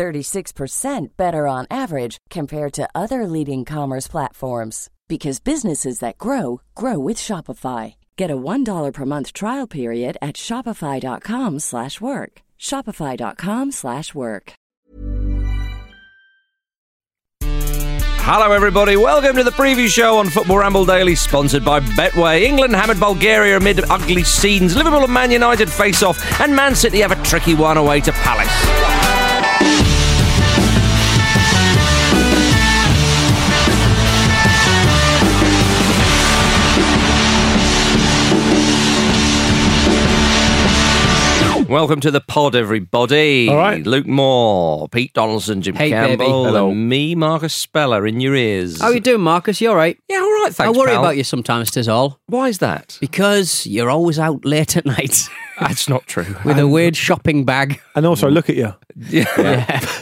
36% better on average compared to other leading commerce platforms because businesses that grow grow with Shopify. Get a $1 per month trial period at shopify.com/work. shopify.com/work. Hello, everybody. Welcome to the preview show on Football Ramble Daily, sponsored by Betway. England hammered Bulgaria amid ugly scenes. Liverpool and Man United face off, and Man City have a tricky one away to Palace. Welcome to the pod, everybody. All right. Luke Moore, Pete Donaldson, Jim Hey, Campbell. Hello. and me, Marcus Speller, in your ears. How you doing, Marcus? You all right? Yeah, all right, thanks, I worry pal. about you sometimes, tis all. Why is that? Because you're always out late at night That's not true. with a weird shopping bag. And also, look at you. Yeah.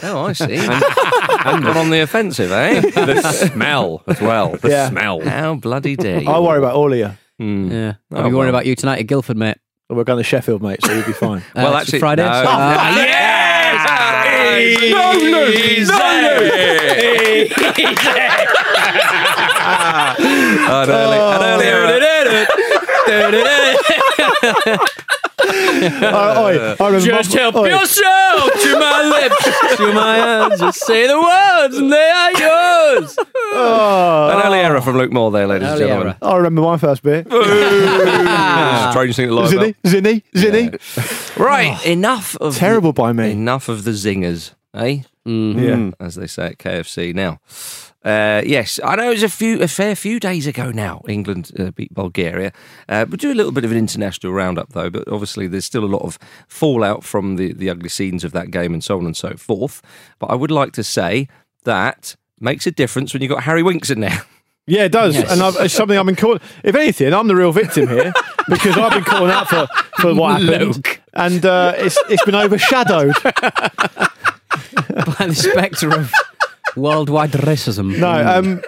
Oh, I see. and, and gone on the offensive, eh? the smell as well. The Yeah. smell. How bloody dare you? I worry about all of you. Yeah. I'll Oh, be worried well. about you tonight at Guildford, mate. We're going to Sheffield, mate, so you'll be fine. Uh, well, it's actually, Friday. no. so- Ah, yes! No, Luke! No, An early, an early error. I, I, I remember Just help oi, yourself to my lips, to my hands. Just say the words, and they are yours. oh, An early error from Luke Moore there, ladies and Early gentlemen. I remember my first beer. Strange thing to lie about. Zinny, Zinny, Zinny. Right, ah. enough of Terrible by me. Enough of the zingers, eh? Mm-hmm. Yeah. As they say at KFC. Now, uh, yes, I know it was a few, a fair few days ago now. England uh, beat Bulgaria. Uh, we'll do a little bit of an international roundup though, but obviously there's still a lot of fallout from the the ugly scenes of that game and so on and so forth. But I would like to say that makes a difference when you've got Harry Winks in there. Yeah, it does. Yes. And I've, it's something I've been calling. If anything, I'm the real victim here because I've been calling out for, for what happened. And uh, it's, it's been overshadowed. By the spectre of worldwide racism. No, um,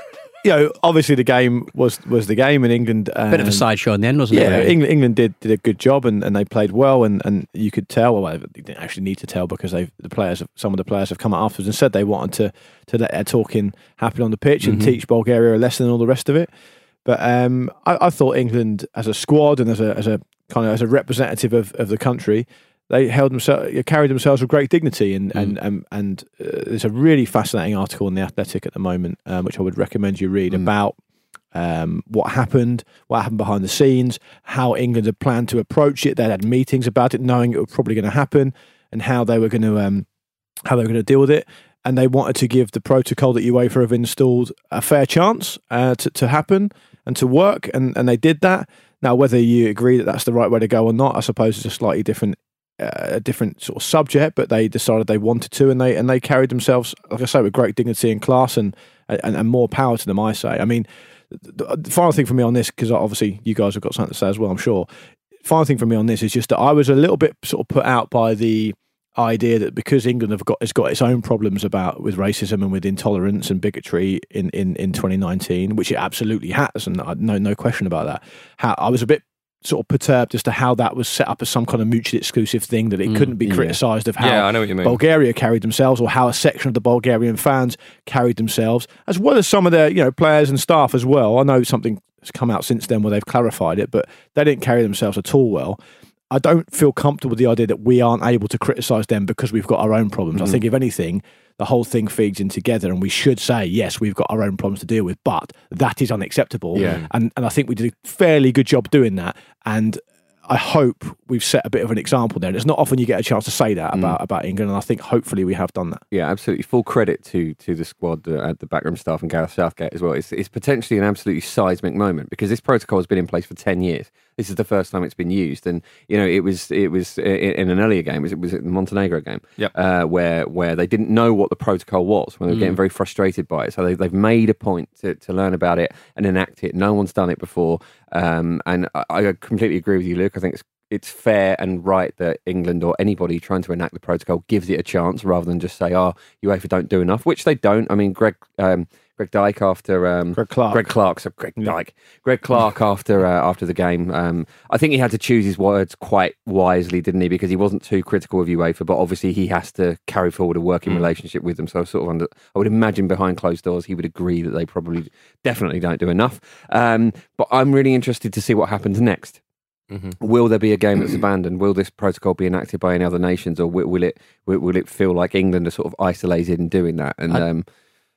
you know, obviously the game was, was the game in England. Um, Bit of a sideshow in the end, wasn't Yeah, it? really? England, England did, did a good job and, and they played well and, and you could tell. Well, they didn't actually need to tell because they the players, some of the players have come out afterwards and said they wanted to to let their talking happen on the pitch and teach Bulgaria a lesson and all the rest of it. But um, I, I thought England as a squad and as a as a kind of as a representative of, of the country, they held themselves carried themselves with great dignity and and and, and uh, there's a really fascinating article in the Athletic at the moment, um, which I would recommend you read about um, what happened, what happened behind the scenes, how England had planned to approach it. They had meetings about it, knowing it was probably going to happen, and how they were going to um, how they were going to deal with it. And they wanted to give the protocol that UEFA have installed a fair chance uh, to, to happen and to work, and, and they did that. Now, whether you agree that that's the right way to go or not, I suppose is a slightly different Uh, a different sort of subject, but they decided they wanted to, and they and they carried themselves, like I say, with great dignity and class, and and, and more power to them. I say. I mean, the, final thing for me on this, because obviously you guys have got something to say as well, I'm sure. Final thing for me on this is just that I was a little bit sort of put out by the idea that because England have got has got its own problems about with racism and with intolerance and bigotry in, in, in 2019, which it absolutely has, and no no question about that. How I was a bit sort of perturbed as to how that was set up as some kind of mutually exclusive thing that it mm, couldn't be yeah. criticised of how Yeah, I know what you mean. Bulgaria carried themselves or how a section of the Bulgarian fans carried themselves, as well as some of their you know players and staff as well. I know something has come out since then where they've clarified it, but they didn't carry themselves at all well. I don't feel comfortable with the idea that we aren't able to criticise them because we've got our own problems. I mm. think if anything, the whole thing feeds in together, and we should say yes, we've got our own problems to deal with, but that is unacceptable. Yeah. and and I think we did a fairly good job doing that, and. I hope we've set a bit of an example there. And it's not often you get a chance to say Mm. that about about England, and I think hopefully we have done that. Yeah, absolutely. Full credit to to the squad uh, at the backroom staff and Gareth Southgate as well. It's, it's potentially an absolutely seismic moment because this protocol has been in place for ten years. This is the first time it's been used, and you know it was it was uh, in, in an earlier game. Was it was it the Montenegro game? Yep. Uh, where where they didn't know what the protocol was when they were getting very frustrated by it. So they, they've made a point to, to learn about it and enact it. No one's done it before, um, and I, I completely agree with you, Luke. I think it's it's fair and right that England or anybody trying to enact the protocol gives it a chance rather than just say, "Oh, UEFA don't do enough," which they don't. I mean, Greg um, Greg Dyke after um, Greg Clark. Greg Clark, so Greg Dyke, Greg Clark after uh, after the game. Um, I think he had to choose his words quite wisely, didn't he? Because he wasn't too critical of UEFA, but obviously he has to carry forward a working relationship with them. So sort of under, I would imagine behind closed doors, he would agree that they probably definitely don't do enough. Um, but I'm really interested to see what happens next. Will there be a game that's abandoned? Will this protocol be enacted by any other nations, or will, will it will, will it feel like England are sort of isolated in doing that? And I- um,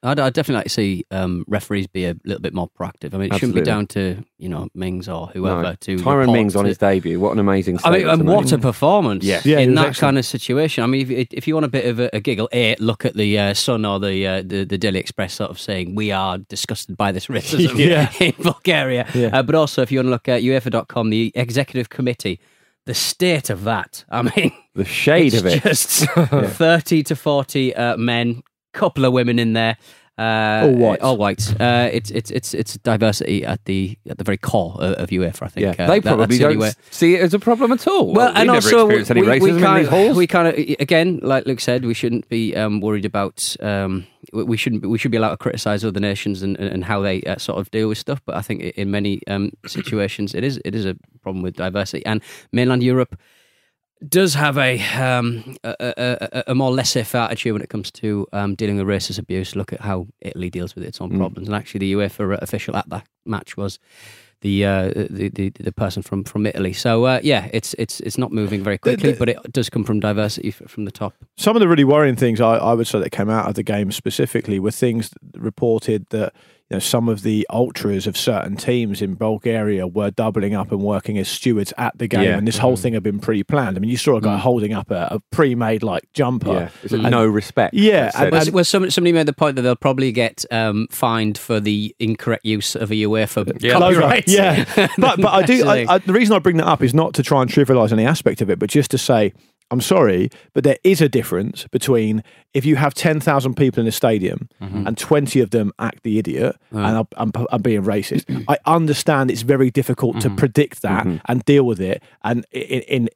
I'd, I'd definitely like to see um, referees be a little bit more proactive. I mean, it shouldn't be down to you know Mings or whoever no. to Tyrone report Mings on his debut, what an amazing! I mean, and to what a performance! Yes. Yeah, in that excellent. kind of situation. I mean, if, if you want a bit of a, a giggle, a look at the uh, Sun or the, uh, the the Daily Express, sort of saying we are disgusted by this racism Yeah. in Bulgaria. Yeah. Uh, but also, if you want to look at UEFA.com, the executive committee, the state of that. I mean, the shade it's of it. just thirty to forty uh, men, couple of women in there. Uh, All whites. All whites. Uh, it's it's it's it's diversity at the at the very core of, of UEFA. I think. Yeah, Uh, they probably don't see it as a problem at all. well, we and never also any we, we kind of we kind of again, like Luke said, we shouldn't be um, worried about. Um, we we shouldn't. be- We should be allowed to criticise other nations and, and and how they uh, sort of deal with stuff. But I think in many um, situations, it is it is a problem with diversity and mainland Europe does have a um, a, a, a- more laissez-faire attitude when it comes to um, dealing with racist abuse. Look at how Italy deals with its Mm. own problems, and actually, the UEFA official at that match was the uh, the, the the person from, from Italy. So uh, yeah, it's it's it's not moving very quickly, the- but it does come from diversity from the top. Some of the really worrying things I, I would say that came out of the game specifically were things reported that you know some of the ultras of certain teams in Bulgaria were doubling up and working as stewards at the game, Yeah. and this whole thing had been pre-planned. I mean, you saw a guy holding up a, a pre-made like jumper. yeah, is it Mm. no respect? Yeah, That's it. and- Well, well somebody made the point that they'll probably get um, fined for the incorrect use of a UEFA Yeah. Copyright. Yeah, but but I do. I, I, the reason I bring that up is not to try and trivialise any aspect of it, but just to say I'm sorry, but there is a difference between if you have ten thousand people in a stadium mm-hmm. and twenty of them act the idiot and I'm, being racist. I understand it's very difficult to mm-hmm. predict that mm-hmm. and deal with it, and in. in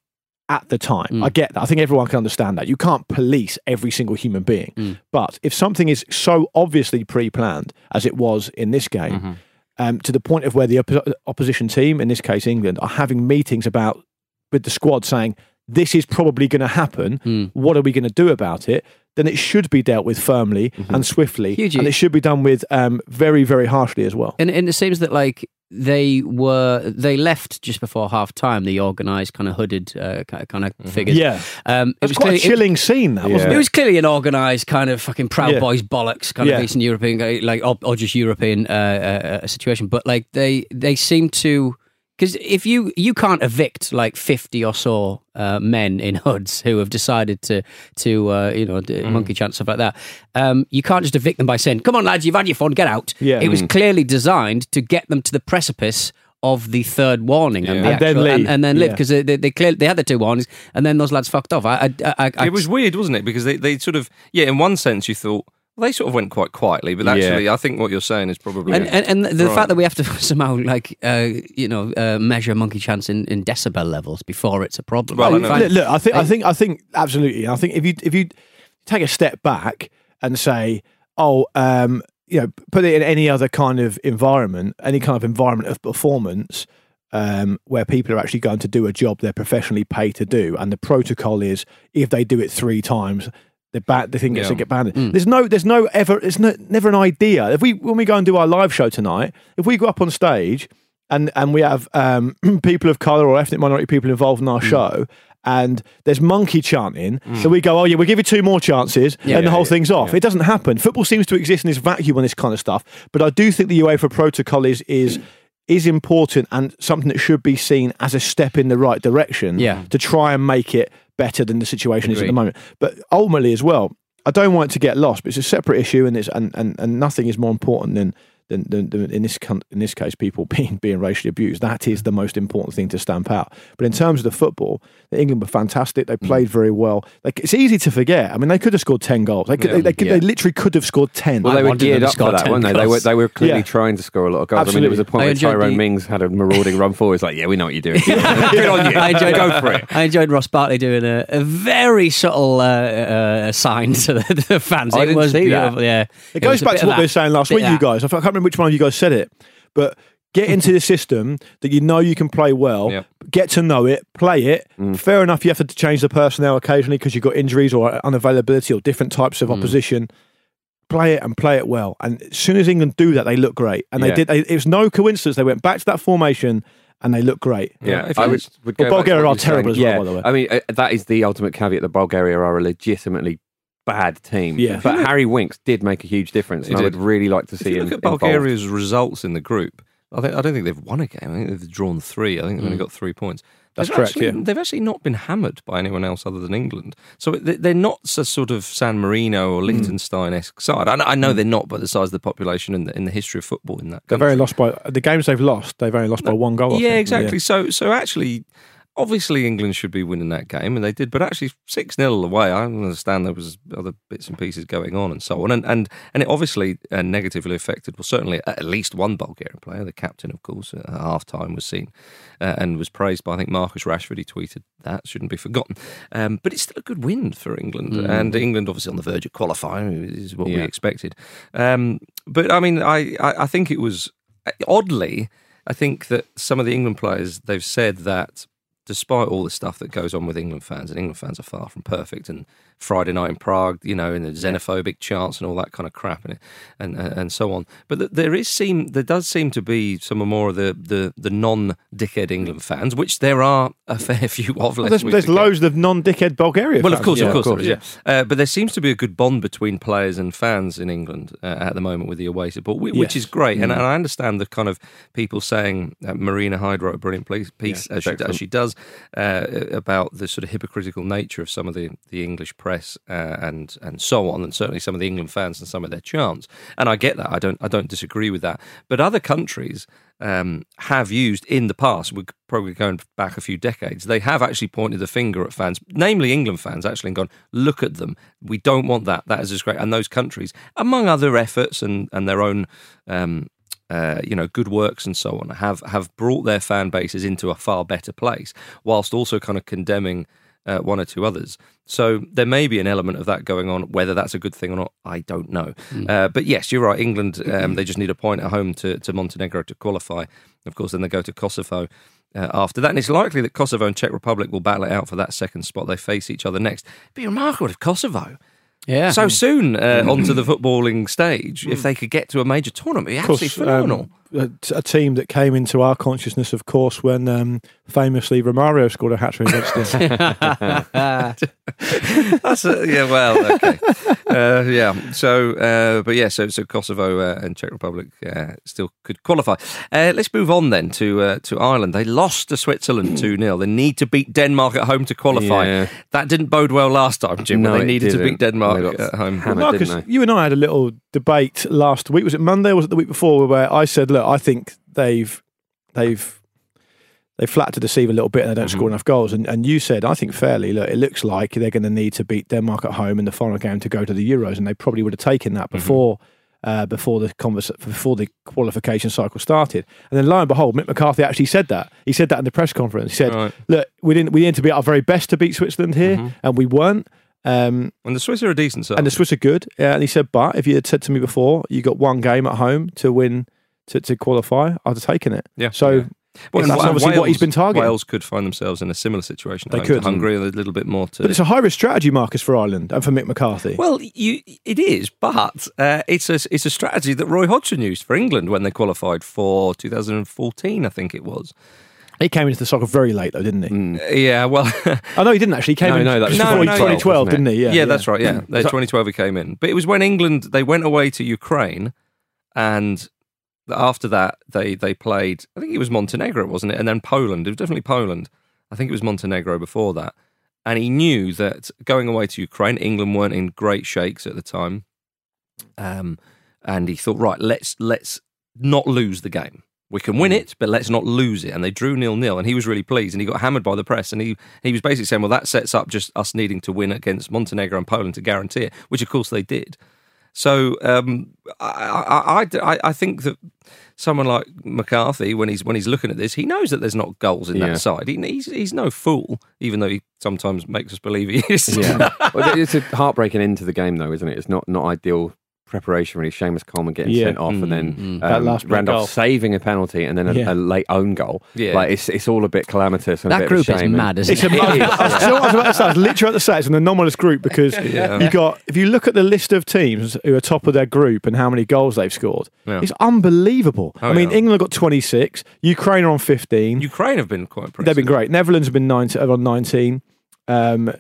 at the time. Mm. I get that. I think everyone can understand that. You can't police every single human being. Mm. But if something is so obviously pre planned as it was in this game, um, to the point of where the oppo- opposition team, in this case England, are having meetings about with the squad saying, this is probably going to happen. What are we going to do about it? Then it should be dealt with firmly and swiftly. Hugely. And it should be done with um, very, very harshly as well. And, and it seems that like they were they left just before half time. The organised kind of hooded uh, kind of figures. Yeah. um, it It was was quite a clearly- it- chilling scene, that, wasn't It it? was clearly an organised kind of fucking Proud Yeah. Boys bollocks kind Yeah. of Eastern European, like or, or just European uh, uh, situation. But like they they seem to because if you you can't evict like fifty or so uh, men in hoods who have decided to to uh, you know Mm. monkey chant stuff like that, um, you can't just evict them by saying, "Come on, lads, you've had your fun, get out." Yeah. it was clearly designed to get them to the precipice. Of the third warning and, the And then actual- and, leave. and then live Yeah. because they, they, they clearly they had the two warnings and then those lads fucked off. I, I, I, it was weird, wasn't it? Because they, they sort of, yeah, in one sense, you thought, they sort of went quite quietly, but Yeah. actually, I think what you're saying is probably. And, and, and the Right. fact that we have to somehow like uh, you know uh, measure monkey chance in, in decibel levels before it's a problem. Well, I Like, know. Look, look, I think, I think, I think, absolutely. I think if you if you take a step back and say, oh, um, you know, put it in any other kind of environment, any kind of environment of performance. Um, where people are actually going to do a job they're professionally paid to do, and the protocol is if they do it three times, the ba- the thing gets to get banned. Mm. There's no, there's no ever, it's no, never an idea. If we when we go and do our live show tonight, if we go up on stage and and we have um, people of color or ethnic minority people involved in our mm. show. And there's monkey chanting, mm. so we go, oh yeah, we'll give you two more chances, Yeah. and the Yeah, whole yeah, thing's off. It doesn't happen. Football seems to exist in this vacuum on this kind of stuff, but I do think the UEFA protocol is is is important and something that should be seen as a step in the right direction Yeah. to try and make it better than the situation is at the moment. But ultimately, as well, I don't want it to get lost. But it's a separate issue, and it's and, and, and nothing is more important than. Than, than, than in this in this case, people being being racially abused. That is the most important thing to stamp out. But in terms of the football, England were fantastic. They Mm. played very well. Like it's easy to forget. I mean, they could have scored ten goals. They could, Yeah. they, they, could, Yeah. they literally could have scored ten. Well, I they were geared up for that, weren't they? They were, they were clearly Yeah. trying to score a lot of goals. I mean, there was a point I where enjoyed Tyrone the- Mings had a marauding run forward. It's like, yeah, we know what you're doing. Good on you. I enjoyed, Go for it. I enjoyed Ross Barkley doing a, a very subtle uh, uh, sign to the, the fans. I it didn't was see that. beautiful. Yeah, It goes back to what we were saying last week, you guys. I can't remember which one of you guys said it, but get into the system that you know you can play well, Yep. get to know it, play it. Fair enough, you have to change the personnel occasionally because you've got injuries or unavailability or different types of opposition. Play it and play it well. And as soon as England do that, they look great. And they did. They, it was no coincidence. They went back to that formation and they look great. Yeah, if I would, would go back Bulgaria are you're saying. terrible as well, yeah. by the way. I mean, uh, that is the ultimate caveat that Bulgaria are a legitimately bad team. Yeah. But Harry Winks did make a huge difference, and I would really like to If see you him look at involved. Bulgaria's results in the group, I think I don't think they've won a game. I think they've drawn three. I think they've only mm. got three points. That's They've correct, Actually, yeah. They've actually not been hammered by anyone else other than England. So they- they're not a sort of San Marino or mm. Liechtenstein esque side. I know, they're not, but the size of the population and the, in the history of football in that They've country. only lost by the games they've lost. They've only lost by one goal. Yeah, think. exactly. So, so actually, obviously, England should be winning that game, and they did. But actually, six 0 away. I understand there was other bits and pieces going on, and so on, and and and it obviously uh, negatively affected. Well, certainly at least one Bulgarian player, the captain, of course, at half time was seen uh, and was praised by I think Marcus Rashford. He tweeted that shouldn't be forgotten. Um, but it's still a good win for England, and England obviously on the verge of qualifying is what we expected. Um, but I mean, I, I I think it was oddly. I think that some of the England players they've said that despite all the stuff that goes on with England fans, and England fans are far from perfect, and Friday night in Prague, you know, and the xenophobic chants and all that kind of crap, and and and so on. But there is seem there does seem to be some more of the the, the non dickhead England fans, which there are a fair few of. Well, there's there's loads of non-dickhead Bulgaria. Well, of course, Yeah, of of course, course, there is, yeah. Uh, but there seems to be a good bond between players and fans in England uh, at the moment with the away support, which Yes. is great. And, and I understand the kind of people saying uh, Marina Hyde wrote a brilliant piece, as, she, as she does, uh, about the sort of hypocritical nature of some of the, the English press uh, and and so on, and certainly some of the England fans and some of their chants. And I get that. I don't I don't disagree with that. But other countries um, have used in the past, we're probably going back a few decades, they have actually pointed the finger at fans, namely England fans, actually, and gone, look at them. We don't want that. That is just great. And those countries, among other efforts and, and their own. Um, uh, you know, good works and so on have have brought their fan bases into a far better place, whilst also kind of condemning uh, one or two others. So there may be an element of that going on. Whether that's a good thing or not, I don't know. Uh, but yes, you're right. England, um, they just need a point at home to, to Montenegro to qualify. Of course, then they go to Kosovo. Uh, after that, and it's likely that Kosovo and Czech Republic will battle it out for that second spot. They face each other next. It'd be remarkable if Kosovo, Yeah. so soon uh, onto the footballing stage, if they could get to a major tournament, it'd be absolutely course, phenomenal. um, a, a team that came into our consciousness, of course, when um, famously Romario scored a hat trick against us. That's a, yeah, well, okay, uh, yeah. So, uh, but yeah, so so Kosovo uh, and Czech Republic uh, still could qualify. Uh, let's move on then to uh, to Ireland. They lost to Switzerland two 0 They need to beat Denmark at home to qualify. Yeah. That didn't bode well last time, Jim. No, they needed to didn't. beat Denmark at home. hammered. Marcus, you and I had a little debate last week. Was it Monday or was it the week before? Where I said, "Look, I think they've they've they flat to deceive a little bit and they don't Mm-hmm. score enough goals." And and you said, "I think fairly. Look, it looks like they're going to need to beat Denmark at home in the final game to go to the Euros, and they probably would have taken Mm-hmm. that before." Uh, before the convers- before the qualification cycle started, and then lo and behold, Mick McCarthy actually said that. He said that in the press conference. He said, Right. "Look, we didn't we needed to be our very best to beat Switzerland here, Mm-hmm. and we weren't." Um, And the Swiss are a decent side. and the Swiss are good. Yeah, and he said, but if you had said to me before, you got one game at home to win to, to qualify, I'd have taken it. Yeah. So Yeah. Well, that's obviously what he's been targeting. Wales could find themselves in a similar situation. They could. Hungary a little bit more to. But it's a high risk strategy, Marcus, for Ireland and for Mick McCarthy. Well, you, it is, but uh, it's a it's a strategy that Roy Hodgson used for England when they qualified for 2014, I think it was. he came into the soccer very late, though, didn't he? Mm. Yeah, well, Oh no, he didn't actually. He came No, in no, that was before 2012, 2012, didn't he? yeah, Yeah, that's right. Yeah, So- 2012 he came in, but it was when England they went away to Ukraine, and after that, they they played. I think it was Montenegro, wasn't it? And then Poland. It was definitely Poland. I think it was Montenegro before that. And he knew that going away to Ukraine, England weren't in great shakes at the time. Um, and he thought, right, let's let's not lose the game. We can win it, but let's not lose it. And they drew nil nil, and he was really pleased. And he got hammered by the press, and he he was basically saying, well, that sets up just us needing to win against Montenegro and Poland to guarantee it, which of course they did. So um, I, I, I, I think that someone like McCarthy, when he's when he's looking at this, he knows that there's not goals in Yeah. that side. He, he's he's no fool, even though he sometimes makes us believe he is. Yeah, well, it's a heartbreaking end to the game, though, isn't it? It's not not ideal preparation really. Seamus Coleman getting Yeah. sent off, and then Mm, um, That last minute Randolph goal. saving a penalty, and then a, Yeah. a late own goal. Yeah. like it's it's all a bit calamitous. And a That bit group a is shame, and- mad, isn't It's a, it? I was, I was about to say, I was literally about to say it's an anomalous group because Yeah. you got if you look at the list of teams who are top of their group and how many goals they've scored, Yeah. it's unbelievable. Oh, I mean, yeah. England got 26, Ukraine are on 15. Ukraine have been quite impressive. They've been great. Netherlands have been 19, on 19. Um,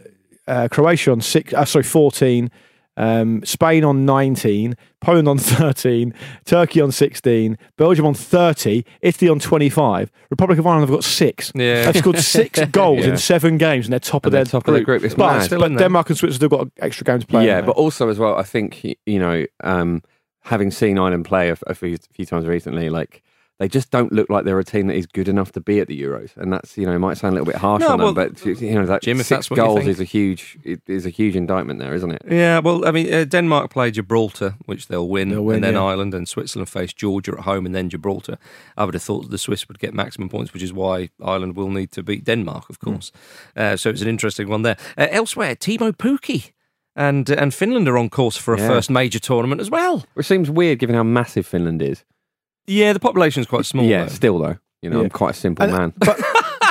uh, Croatia on six. Uh, sorry, 14. Um, Spain on 19. Poland on 13. Turkey on 16. Belgium on 30. Italy on 25. Republic of Ireland have got six. Yeah. They've scored six goals Yeah. in seven games, and they're top of they're their top of their group. But. Still but. Denmark and Switzerland have got extra games to play. yeah, but also as well, I think you know, um, having seen Ireland play a, a few, few times recently, like they just don't look like they're a team that is good enough to be at the Euros, and that's you know it might sound a little bit harsh No, on well, them, but you know that Jim, six that's goals is a huge is a huge indictment there, isn't it? Yeah, well, I mean, uh, Denmark play Gibraltar, which they'll win, They'll win, and then yeah. Ireland and Switzerland face Georgia at home, and then Gibraltar. I would have thought the Swiss would get maximum points, which is why Ireland will need to beat Denmark, of course. Uh, so it's an interesting one there. Uh, elsewhere, Teemu Pukki and and Finland are on course for a Yeah. first major tournament as well. Which seems weird given how massive Finland is. Yeah, the population is quite small. yeah, though. still though, you know, Yeah. I'm quite a simple And- man. but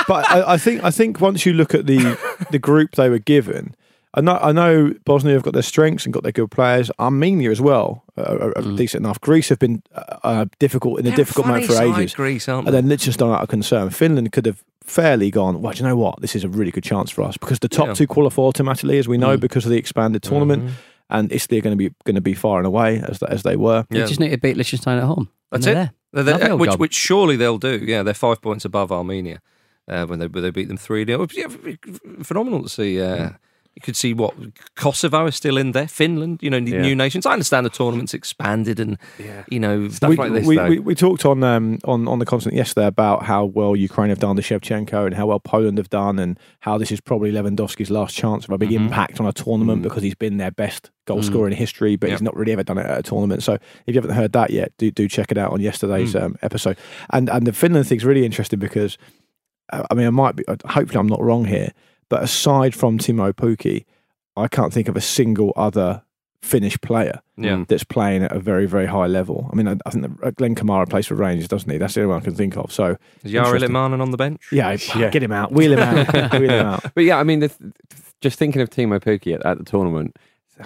but I, I think I think once you look at the the group they were given, I know I know Bosnia have got their strengths and got their good players. Armenia as well, are, are decent enough. Greece have been uh, uh, difficult in a They're difficult funny moment for side, ages, Greece, aren't and they? then Liechtenstein out of concern. Finland could have fairly gone. Well, do you know what? This is a really good chance for us because the top Yeah. two qualify automatically, as we know, Mm. because of the expanded tournament. And Italy are going to be going to be far and away as as they were. They Yeah. just need to beat Liechtenstein at home. That's it. they're there. They're- they're- which, job. which surely they'll do. Yeah, they're five points above Armenia uh, when they when they beat them three 0 yeah, Phenomenal to see. Uh, You could see what Kosovo is still in there, Finland, you know, Yeah. new nations. I understand the tournament's expanded and Yeah. you know Stuff we, like this, we, we, we talked on um, on on the continent yesterday about how well Ukraine have done to Shevchenko and how well Poland have done, and how this is probably Lewandowski's last chance of a big Mhm. impact on a tournament Mm. because he's been their best goal Mm. scorer in history, but Yep. he's not really ever done it at a tournament. So if you haven't heard that yet, do do check it out on yesterday's Mm. um, episode. And and the Finland thing's really interesting because I mean I might be hopefully I'm not wrong here, but aside from Teemu Pukki, I can't think of a single other Finnish player yeah. Mm. that's playing at a very, very high level. I mean, I, I think that uh, Glenn Kamara plays for Rangers, doesn't he? That's the only one I can think of. So, Is Jari Interesting. Litmanen on the bench? yeah, Yeah. get him out, wheel him out, wheel him out. But yeah, I mean, the, just thinking of Teemu Pukki at, at the tournament,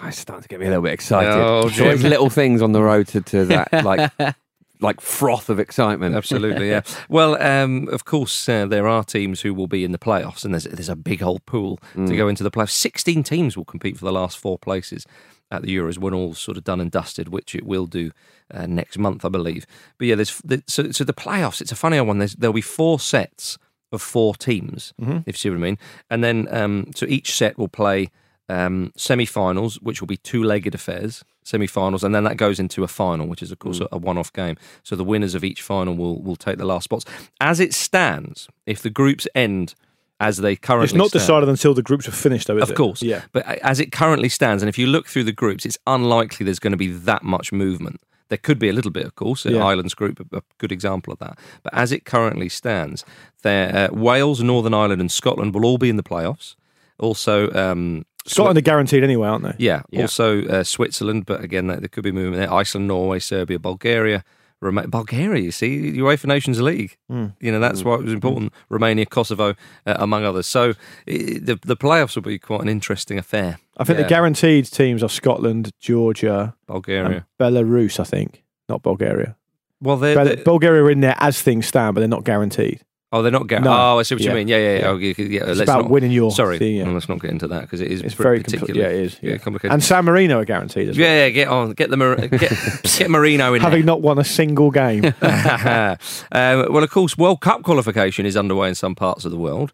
it's starting to get me a little bit excited. Oh, It's always little things on the road to, to that like like froth of excitement. Absolutely, yeah. Well, um, of course, uh, there are teams who will be in the playoffs, and there's there's a big old pool to Mm. go into the playoffs. Sixteen teams will compete for the last four places at the Euros when all sort of done and dusted, which it will do uh, next month, I believe. But yeah, there's the, so so the playoffs. It's a funny one. There's, there'll be four sets of four teams, Mhm. if you see what I mean, and then um, so each set will play um, semi-finals, which will be two-legged affairs, semi-finals, and then that goes into a final, which is of course a, a one-off game. So the winners of each final will will take the last spots. As it stands, if the groups end as they currently It's not stand- decided until the groups are finished, though, is of it? course, Yeah. But as it currently stands, and if you look through the groups, it's unlikely there's going to be that much movement. There could be a little bit, of course. Yeah. Ireland's group, a a good example of that. But as it currently stands, there, uh, Wales, Northern Ireland, and Scotland will all be in the playoffs. Also, um, Scotland are guaranteed anyway, aren't they? yeah. Yeah. Also, uh, Switzerland, but again, there there could be movement there. Iceland, Norway, Serbia, Bulgaria. Roma- Bulgaria, you see, UEFA Nations League. Mm. You know, that's why it was important. Romania, Kosovo, uh, among others. So i the, the playoffs will be quite an interesting affair. I think Yeah. the guaranteed teams are Scotland, Georgia, Bulgaria. Belarus, I think, not Bulgaria. well, they're, Bel- they're- Bulgaria are in there as things stand, but they're not guaranteed. Oh, they're not getting. No. Oh, I see what Yeah. you mean. Yeah, yeah, yeah. Yeah. Oh, yeah, yeah, It's let's about not- winning your Sorry, thing, yeah. let's not get into that because it is It's very particularly. compli- yeah, it is. Yeah, Yeah. complicated. And San Marino are guaranteed as well. yeah, yeah, get on, get the Mar- get, get Marino in Having there. not won a single game. um, well, of course, World Cup qualification is underway in some parts of the world.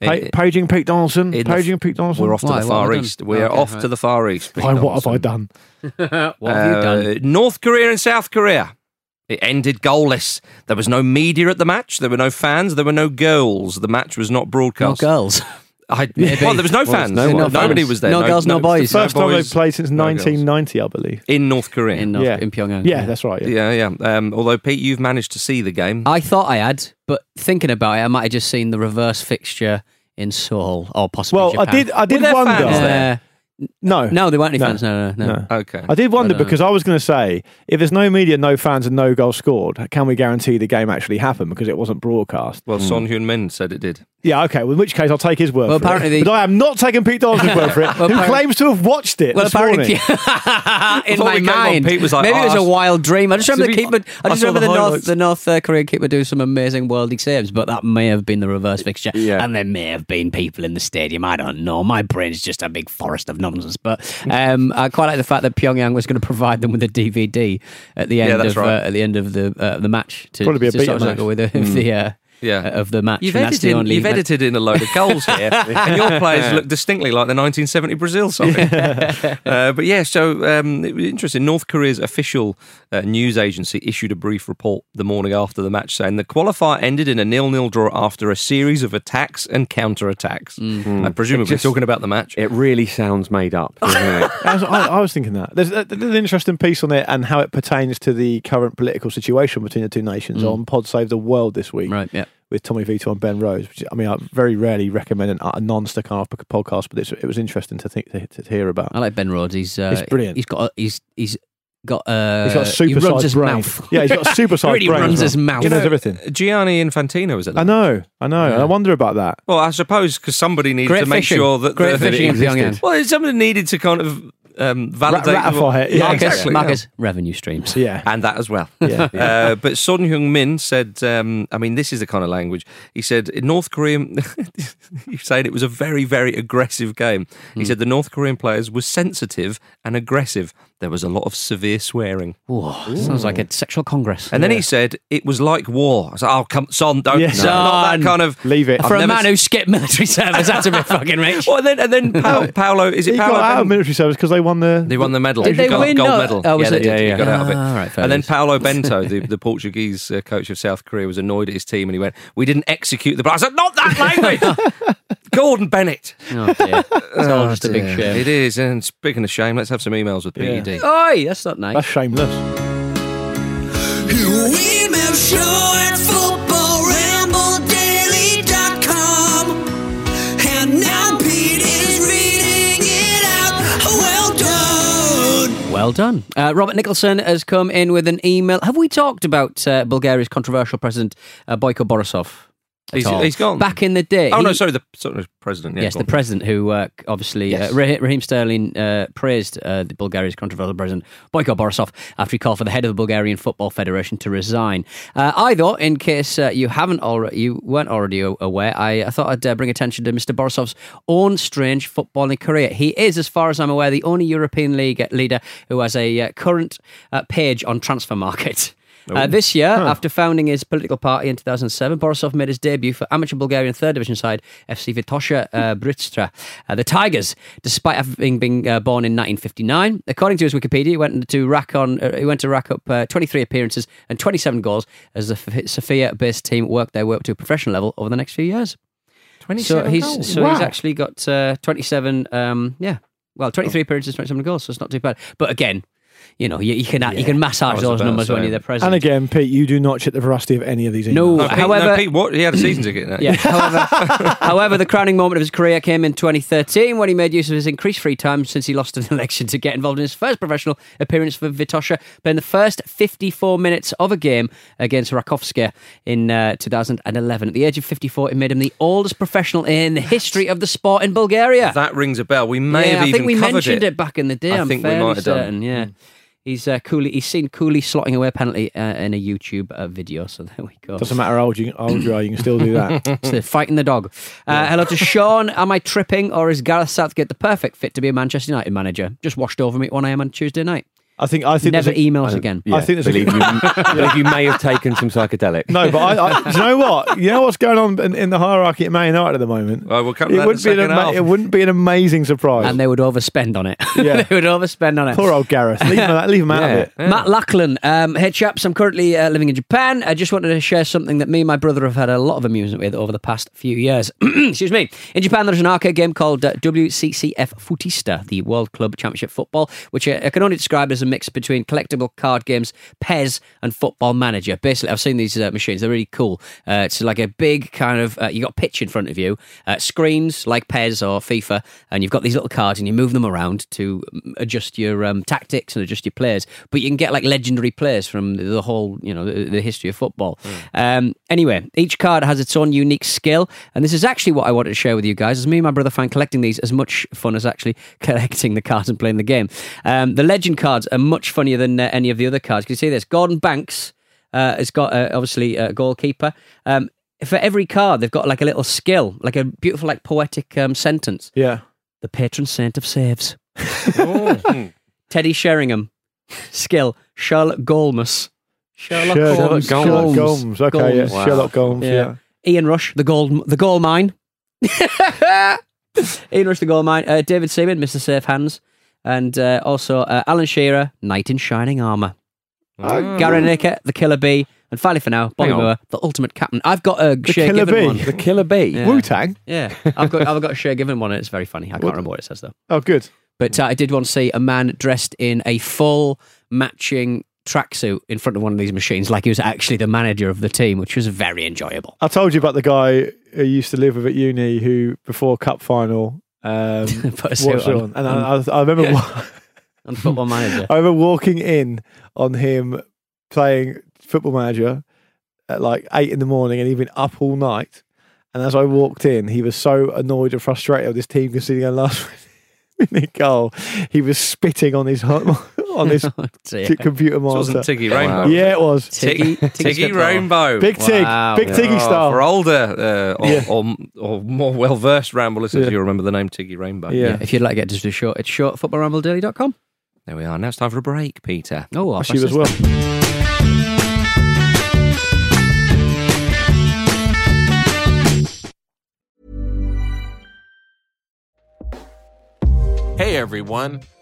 Pa- paging Pete Donaldson. in the- Paging Pete Donaldson. we're off to Why? the Far East. We are Okay, off right. to the Far East. Pete Why, what have I done? what have you done? Uh, North Korea and South Korea. It ended goalless. There was no media at the match. There were no fans. There were no girls. The match was not broadcast. No girls. I, well, there was no fans. there's no Nobody fans. was there. No girls, no boys. The First no time they've played since no girls. 1990, I believe. in North Korea. in, North, Yeah. in Pyongyang. Yeah, that's right. Yeah. yeah, yeah. Um, although Pete, you've managed to see the game. I thought I had, but thinking about it, I might have just seen the reverse fixture in Seoul or possibly Well, I did. I did there wonder. Fans there? No, no, there weren't any No. fans. No, no, no. no. okay. I did wonder But, uh, because I was going to say, if there's no media, no fans, and no goal scored, can we guarantee the game actually happened because it wasn't broadcast? Well, Son Heung Min said it did. Yeah, okay. Well, in which case, I'll take his word Well, for apparently it. the- But I am not taking Pete Donaldson's word for it, Well, who apparently- claims to have watched it Well, this apparently, morning. in my we came on, mind, Pete was like, maybe "Oh, it was a wild dream. I just remember the keeper. I I just saw remember the the North, the North uh, Korean keeper do some amazing worldy saves, but that may have been the reverse fixture, Yeah. and there may have been people in the stadium. I don't know. My brain's just a big forest of nonsense. But um, I quite like the fact that Pyongyang was going to provide them with a DVD at the end that's of right. uh, at the end of the uh, the match to, Probably be a to beta sort of match. go with the, of the uh, Yeah. uh, of the match. You've and the edited, only you've ma- edited in a load of goals here, and your players look distinctly like the 1970 Brazil side. uh, but yeah, so um, it was interesting. North Korea's official uh, news agency issued a brief report the morning after the match saying the qualifier ended in a nil-nil draw after a series of attacks and counter-attacks. I presume we're Just- talking about the match. It really sounds made up, doesn't it? I was, I, I was thinking that. There's, uh, there's an interesting piece on it and how it pertains to the current political situation between the two nations on Pod Save the World this week Right, yeah. With Tommy Vietor and Ben Rhodes. Which, I mean, I very rarely recommend an, a non-Stakhanov podcast, but it's, it was interesting to think to, to hear about. I like Ben Rhodes. He's uh, It's brilliant. He's got a, he's he's got uh, He's got a he runs super-sized his brain. mouth. Yeah, he's got a super-sized Really brain. runs well. his mouth. He knows everything. Gianni Infantino was at I know, I know. Yeah. I wonder about that. Well, I suppose because somebody needed Great to make fishing. sure that Great the, fishing in existed. Pyongyang. Well, somebody needed to kind of um, validate ratify it, yeah, Marcus, exactly, Marcus, revenue streams. Yeah, and that as well. Yeah. Uh, but Son Heung Min said, um, I mean, this is the kind of language. He said, in North Korean, he's saying it was a very, very aggressive game. He said the North Korean players were sensitive and aggressive. There was a lot of severe swearing. Whoa, sounds like a sexual congress. And then he said, it was like war. I was like, oh, come, Son, don't, Yeah. no, not that kind of. leave it. For a never man s- who skipped military service, that's a bit fucking rich. Well, and then, and then Paolo, Paolo is it He Paolo? got out of Ben- military service because they won the. They won the medal. Did they got win? gold No. medal. Oh, was yeah, it? they did. Yeah, He got yeah. out of it. Ah, right, fair and then dues. Paolo Bento, the, the Portuguese uh, coach of South Korea, was annoyed at his team, and he went, "We didn't execute the." I said, "Not that language." Gordon Bennett. Oh, dear. It's all just a big shame. It is. And speaking of shame, let's have some emails with Yeah. PED. Oi, that's not nice. That's shameless. Email show at footballrambledaily.com. And now Pete is reading it out. Well done. Well done. Uh, Robert Nicholson has come in with an email. Have we talked about uh, Bulgaria's controversial president, uh, Boyko Borisov? At He's- all? he's gone. Back in the day. Oh no, sorry, the sorry, president. Yeah, yes, the on. president who uh, obviously Yes. uh, Raheem Sterling uh, praised uh, the Bulgaria's controversial president Boyko Borisov after he called for the head of the Bulgarian Football Federation to resign. Uh, I thought, in case uh, you haven't already, you weren't already aware, I, I thought I'd uh, bring attention to Mr. Borisov's own strange footballing career. He is, as far as I'm aware, the only European league leader who has a uh, current uh, page on Transfermarkt. Uh, this year, after founding his political party in 2007, Borisov made his debut for amateur Bulgarian third division side FC Vitosha uh, Bistritsa. Uh, the Tigers, despite having been uh, born in 1959, according to his Wikipedia, he went to rack on. Uh, he went to rack up uh, 23 appearances and 27 goals as the F- Sofia-based team worked their way up to a professional level over the next few years. So 27 he's goals. so he's actually got uh, 27. Um, yeah, well, 23 appearances, 27 goals. So it's not too bad. But again. You know, you, you can you can massage those about to numbers when say. you're the president. And again, Pete, you do not check the veracity of any of these emails. No. No, Pete, However- no, Pete, what? He had a season ticket. Now. Yeah. However, however, the crowning moment of his career came in 2013 when he made use of his increased free time since he lost an election to get involved in his first professional appearance for Vitosha, playing the first 54 minutes of a game against Rakovska in uh, 2011. At the age of 54, it made him the oldest professional in the history of the sport in Bulgaria. That rings a bell. We may yeah, have I even think we covered mentioned it. it. back in the day. I I'm think we might have done. certain, Yeah. He's uh. He's seen Cooley slotting away a penalty uh, in a YouTube uh, video. So there we go. Doesn't matter how old you, how old you are, you can still do that. So fighting the dog. Uh, hello to Sean. Am I tripping, or is Gareth Southgate the perfect fit to be a Manchester United manager? Just washed over me at one a.m. on Tuesday night. I think I think Never there's a- email us again. I think there's a- believe you, believe you may have taken some psychedelic. No, but I, I, do you know what? You know what's going on in, in the hierarchy at Man United at the moment. Well, we'll come to it that in wouldn't the be an ama- half. it wouldn't be an amazing surprise. And they would overspend on it. Yeah. they would overspend on it. Poor old Gareth. Leave him, out- leave him out of Yeah. it. Matt Lachlan, um, hey chaps, I'm currently uh, living in Japan. I just wanted to share something that me and my brother have had a lot of amusement with over the past few years. Excuse me. In Japan, there's an arcade game called uh, WCCF Footista, the World Club Championship Football, which uh, I can only describe as a mix between collectible card games, Pez, and Football Manager. Basically, I've seen these uh, machines; they're really cool. Uh, it's like a big kind of uh, you got a pitch in front of you, uh, screens like Pez or FIFA, and you've got these little cards, and you move them around to um, adjust your um, tactics and adjust your players. But you can get like legendary players from the whole, you know, the, the history of football. Um, anyway, each card has its own unique skill, and this is actually what I wanted to share with you guys. As me and my brother find collecting these as much fun as actually collecting the cards and playing the game. Um, the legend cards are much funnier than uh, any of the other cards. Can you see this? Gordon Banks uh, has got uh, obviously a goalkeeper. Um, for every card, they've got like a little skill, like a beautiful, like poetic um, sentence. Yeah. The patron saint of saves. Oh. Teddy Sheringham. Skill. Charlotte Golmus. Sherlock, Sherlock Holmes. Sherlock Holmes. Okay, Golmes. yeah. Wow. Sherlock Holmes. Yeah. Yeah. Ian Rush, the gold, the gold mine. Ian Rush, the gold mine. Uh, David Seaman, Mr. Safe Hands, and uh, also uh, Alan Shearer, Knight in Shining Armour. Gary Lineker, the Killer Bee, and finally for now, Bobby Hang. Moore, the Ultimate Captain. I've got a The Shea Killer Given Bee? one. The killer bee. Yeah. Wu Tang. Yeah, I've got I've got a Shay Given one. and It's very funny. I can't What- remember what it says though. Oh, good. But uh, I did want to see a man dressed in a full matching tracksuit in front of one of these machines, like he was actually the manager of the team, which was very enjoyable. I told you about the guy who used to live with at uni who, before cup final, um, Put a suit on. on. And I, I, I remember, And football manager. I remember walking in on him playing football manager at like eight in the morning, and he'd been up all night. And as I walked in, he was so annoyed and frustrated with his team conceding a last minute goal. He was spitting on his on this Oh, dear. computer This wasn't monitor. Tiggy Wow. Rainbow. Yeah, it was. Tiggy, Tiggy Tiggy Rainbow. Big Tig, Wow. Big Tiggy Oh, style. For older uh, or, Yeah. or, or more well versed ramble listeners, Yeah. you'll remember the name Tiggy Rainbow. Yeah. Yeah, if you'd like to get just a short, it's short at footballrambledaily.com. There we are. Now it's time for a break, Peter. Oh, I'll That's you pass as this. well. Hey everyone,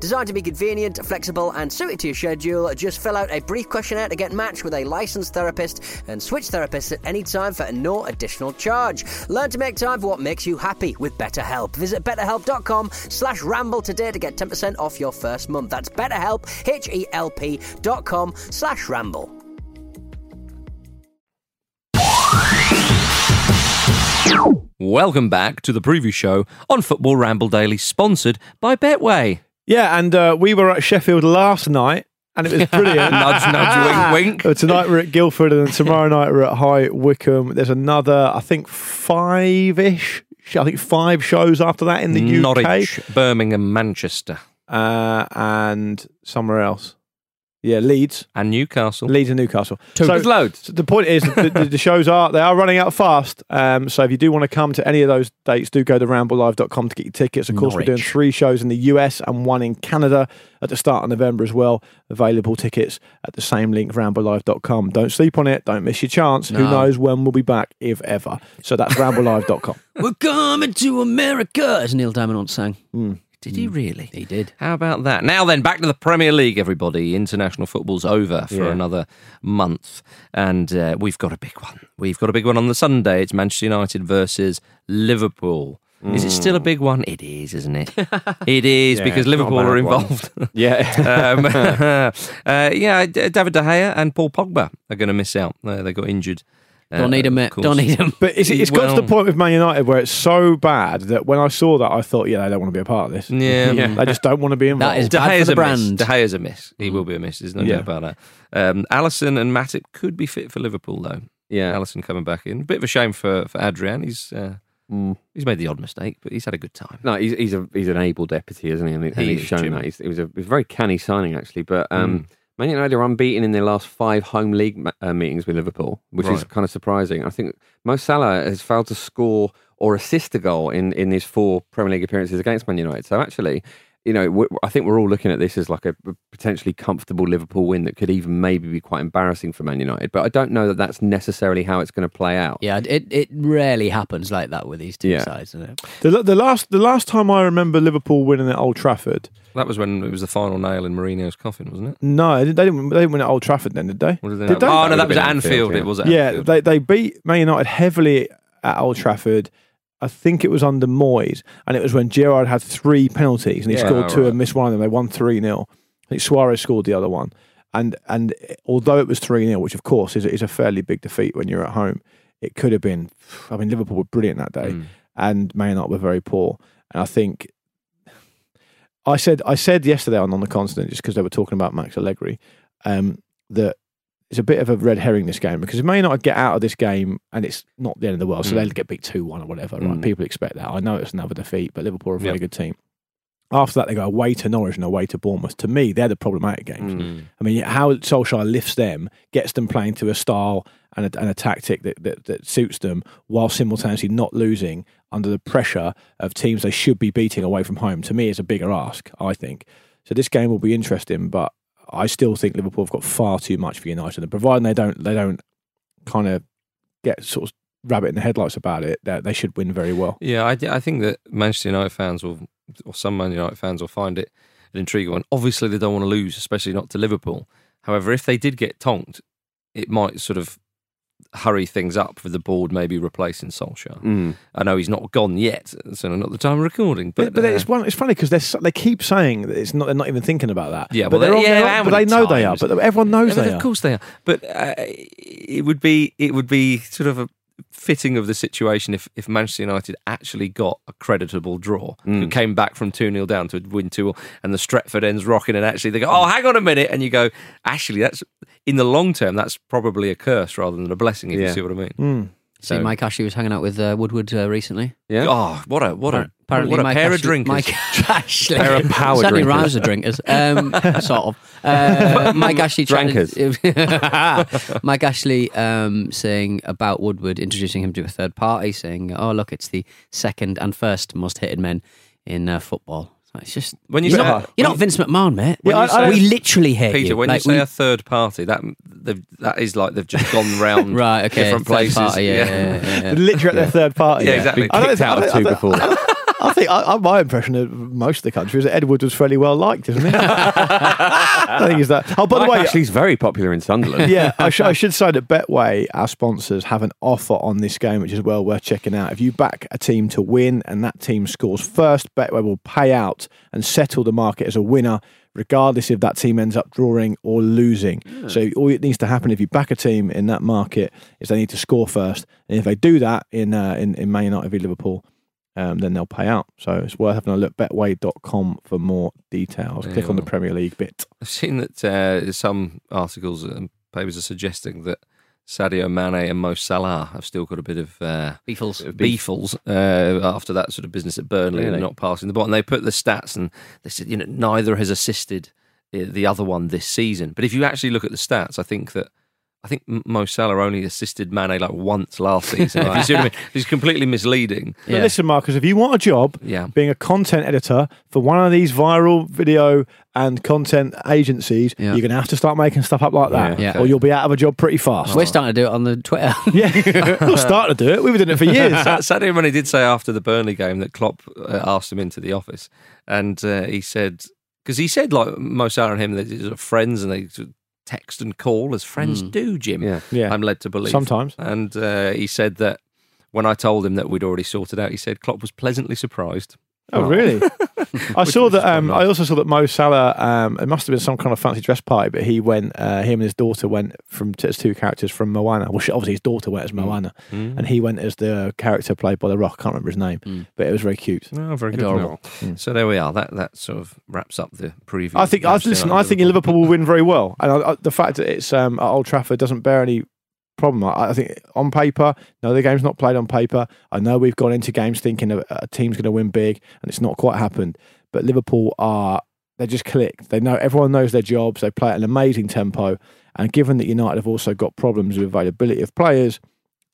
designed to be convenient, flexible, and suited to your schedule. Just fill out a brief questionnaire to get matched with a licensed therapist and switch therapists at any time for no additional charge. Learn to make time for what makes you happy with BetterHelp. Visit betterhelp.com slash ramble today to get 10% off your first month. That's betterhelp, H-E-L-P dot com slash ramble. Welcome back to the preview show on Football Ramble Daily, sponsored by Betway. Yeah, and uh, we were at Sheffield last night, and it was brilliant. Nudge, nudge, wink, wink. tonight we're at Guildford, and then tomorrow night we're at High Wycombe. There's another, I think, five-ish. I think five shows after that in the UK, Norwich, Birmingham, Manchester. uh, and somewhere else. Yeah, Leeds, and Newcastle. Leeds and Newcastle. There's loads. So the point is, the, the, the shows are they are running out fast. Um, so if you do want to come to any of those dates, do go to ramblelive.com to get your tickets. Of course, we're doing three shows in the US and one in Canada at the start of November as well. Available tickets at the same link, ramblelive.com. Don't sleep on it. Don't miss your chance. Who knows when we'll be back, if ever. So that's ramblelive.com. We're coming to America, as Neil Diamond once sang. Did he really? He did. How about that? Now then, back to the Premier League, everybody. International football's over for Yeah. another month, and uh, we've got a big one. We've got a big one on the Sunday. It's Manchester United versus Liverpool. Is it still a big one? It is, isn't it? It is Yeah, because it's not a Liverpool are involved. Yeah. um, uh, yeah, David De Gea and Paul Pogba are going to miss out. Uh, they got injured. Uh, Don't need him, of mate. Don't need him. But it's, it's got to the point with Man United where it's so bad that when I saw that, I thought, yeah, they don't want to be a part of this. Yeah. Yeah. They just don't want to be involved. That is De bad for the a miss. brand. De Gea's a miss. He will be a miss. There's no Yeah. doubt about that. Um, Alisson and Matip could be fit for Liverpool though. yeah. Alisson coming back in. A bit of a shame for for Adrian. He's uh, Mm. he's made the odd mistake, but he's had a good time. No, he's he's a he's an able deputy, isn't he? And, and he's is, shown Jim. that. He's, it was a it was a very canny signing actually. But um, Man United are unbeaten in their last five home league uh, meetings with Liverpool, which is kind of surprising. I think Mo Salah has failed to score or assist a goal in in his four Premier League appearances against Man United. So actually. You know, I think we're all looking at this as like a potentially comfortable Liverpool win that could even maybe be quite embarrassing for Man United. But I don't know that that's necessarily how it's going to play out. Yeah, it, it rarely happens like that with these two Yeah. sides, doesn't it? The, the last the last time I remember Liverpool winning at Old Trafford, That was when it was the final nail in Mourinho's coffin, wasn't it? no, they didn't. They didn't win at Old Trafford then, did they? Or did they Did they? Oh no, That that was have at been Anfield. Anfield, It was at Yeah, Anfield. they they beat Man United heavily at Old Trafford. I think it was under Moyes, and it was when Gerrard had three penalties and he Yeah, scored two right. and missed one of them. They won three 0 I think Suarez scored the other one, and and although it was three 0 which of course is a, is a fairly big defeat when you're at home, it could have been. I mean, Liverpool were brilliant that day, Mm. and Man United were very poor. And I think I said I said yesterday on on the continent just because they were talking about Max Allegri um, that it's a bit of a red herring this game because if Man United get out of this game and it's not the end of the world, so Mm. they'll get beat two one or whatever. Right? Mm. People expect that. I know it's another defeat, but Liverpool are a very Yep. good team. After that, they go away to Norwich and away to Bournemouth. To me, they're the problematic games. Mm. I mean, how Solskjaer lifts them, gets them playing to a style and a, and a tactic that, that, that suits them, while simultaneously not losing under the pressure of teams they should be beating away from home. To me, is a bigger ask. I think so. This game will be interesting, but I still think Liverpool have got far too much for United, and providing they don't they don't kind of get sort of rabbit in the headlights about it, that they should win very well. Yeah, I, I think that Manchester United fans will, or some Man United fans will find it an intriguing one. Obviously, they don't want to lose, especially not to Liverpool. However, if they did get tonked, it might sort of hurry things up for the board, maybe replacing Solskjaer. Mm. I know he's not gone yet, so not the time of recording. But, But, but uh, it's one, it's funny because they're they keep saying that it's not they're not even thinking about that. Yeah, but well, they're yeah, they're on- but they know they are. But everyone knows Yeah, they of are. Of course they are. But uh, it would be it would be sort of a fitting of the situation if, if Manchester United actually got a creditable draw, who Mm. came back from 2 0 down to win 2 and the Stretford ends rocking, and actually they go, oh, hang on a minute. And you go, actually, that's in the long term, that's probably a curse rather than a blessing, if you see what I mean. Mm. See, So- Mike Ashley was hanging out with uh, Woodward uh, recently. Yeah. Oh, what a what a Apparently, what a Mike pair of Ashley, drinkers. Mike Ashley, Pair of power Certainly drinkers. rhymes with drinkers, um, sort of. Uh, Mike Ashley, drinkers. Mike Ashley um, saying about Woodward, introducing him to a third party, saying, "Oh, look, it's the second and first most hated men in uh, football." So it's just When you you're say- not, you're not Vince McMahon, mate. Yeah, I- I we literally hate Peter, you. when Like, you say we- a third party, that that is like they've just gone round right, okay, different third places. party, yeah, yeah, yeah, yeah. Literally at their third party. Yeah, exactly. Been I don't kicked think- out I of don't- two I before. I think I, I, my impression of most of the country is that Edward was fairly well liked, isn't he? I think he's that. Oh, by the Mike way, Ashley's very popular in Sunderland. yeah, I, sh- I should say that Betway, our sponsors, have an offer on this game, which is well worth checking out. If you back a team to win and that team scores first, Betway will pay out and settle the market as a winner, regardless if that team ends up drawing or losing. So all it needs to happen if you back a team in that market is they need to score first, and if they do that in uh, in, in Man United v Liverpool. Um, then they'll pay out. So it's worth having a look. At betway.com for more details. There Click you on the. Premier League bit. I've seen that uh, some articles and papers are suggesting that Sadio Mane and Mo Salah have still got a bit of uh, Beefles. beefles uh, after that sort of business at Burnley Really? and not passing the ball. And they put the stats and they said, you know, neither has assisted uh, the other one this season. But if you actually look at the stats, I think that I think M- Mo Salah only assisted Mane like once last season. if you see what I mean, it's completely misleading. But Yeah. listen, Marcus, if you want a job Yeah. being a content editor for one of these viral video and content agencies, Yeah. you're going to have to start making stuff up like that, Yeah. or you'll be out of a job pretty fast. We're starting to do it on the Twitter. yeah, we'll start to do it. We've been doing it for years. Sa- Sadio Mane did say after the Burnley game that Klopp uh, asked him into the office, and uh, he said because he said like Mo Salah and him they're friends and they sort of text and call as friends do. Jim, Yeah. Yeah. I'm led to believe Sometimes. And uh, he said that when I told him that we'd already sorted out, he said Klopp was pleasantly surprised. Oh, really? I saw Which that. is quite Um. I also saw that Mo Salah. Um, it must have been some kind of fancy dress party, but he went. Uh, him and his daughter went from as two characters from Moana. Well, she, obviously his daughter went as Moana, Mm. and he went as the character played by The Rock. I can't remember his name, Mm. but it was very cute. Oh, very good. Adorable. So there we are. That that sort of wraps up the preview. I think. I, Manchester listen, I United think Liverpool will win very well, and I, I, the fact that it's um, at Old Trafford doesn't bear any problem. I, I think on paper, no, the game's not played on paper. I know we've gone into games thinking a, a team's going to win big, and it's not quite happened. But Liverpool are they just clicked. They know everyone knows their jobs. They play at an amazing tempo, and given that United have also got problems with availability of players,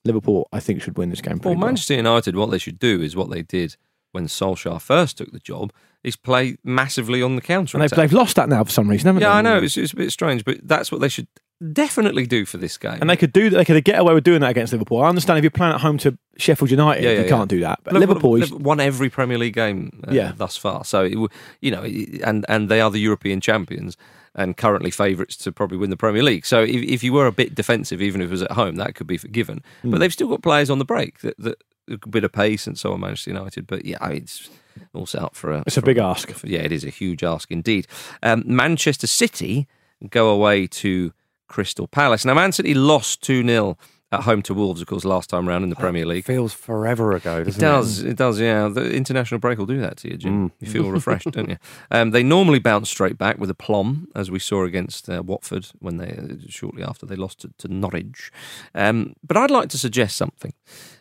Liverpool I think should win this game. Well. Manchester United, what they should do is what they did when Solskjaer first took the job, is play massively on the counter. and they've, they've lost that now for some reason, haven't yeah, they? I know it's, it's a bit strange, but that's what they should definitely do for this game. And they could do that. They could get away with doing that against Liverpool. I understand if you're playing at home to Sheffield United, Yeah, yeah, you can't do that. But Liverpool, is, won every Premier League game uh, Yeah. thus far. So, it, you know, and and they are the European champions and currently favourites to probably win the Premier League. So, if, if you were a bit defensive, even if it was at home, that could be forgiven. Hmm. But they've still got players on the break that, that a bit of pace and so on. Manchester United, but yeah, I mean, it's all set up for a. It's a big ask. for- yeah, it is a huge ask indeed. Um, Manchester City go away to Crystal Palace. Now, Man City lost 2 0 at home to Wolves, of course, last time round in the Premier League. Feels forever ago, It doesn't does, it does, yeah. The international break will do that to you, Jim. Mm. You feel refreshed, don't you? Um, they normally bounce straight back with a plum, as we saw against uh, Watford when they uh, shortly after they lost to, to Norwich. Um, but I'd like to suggest something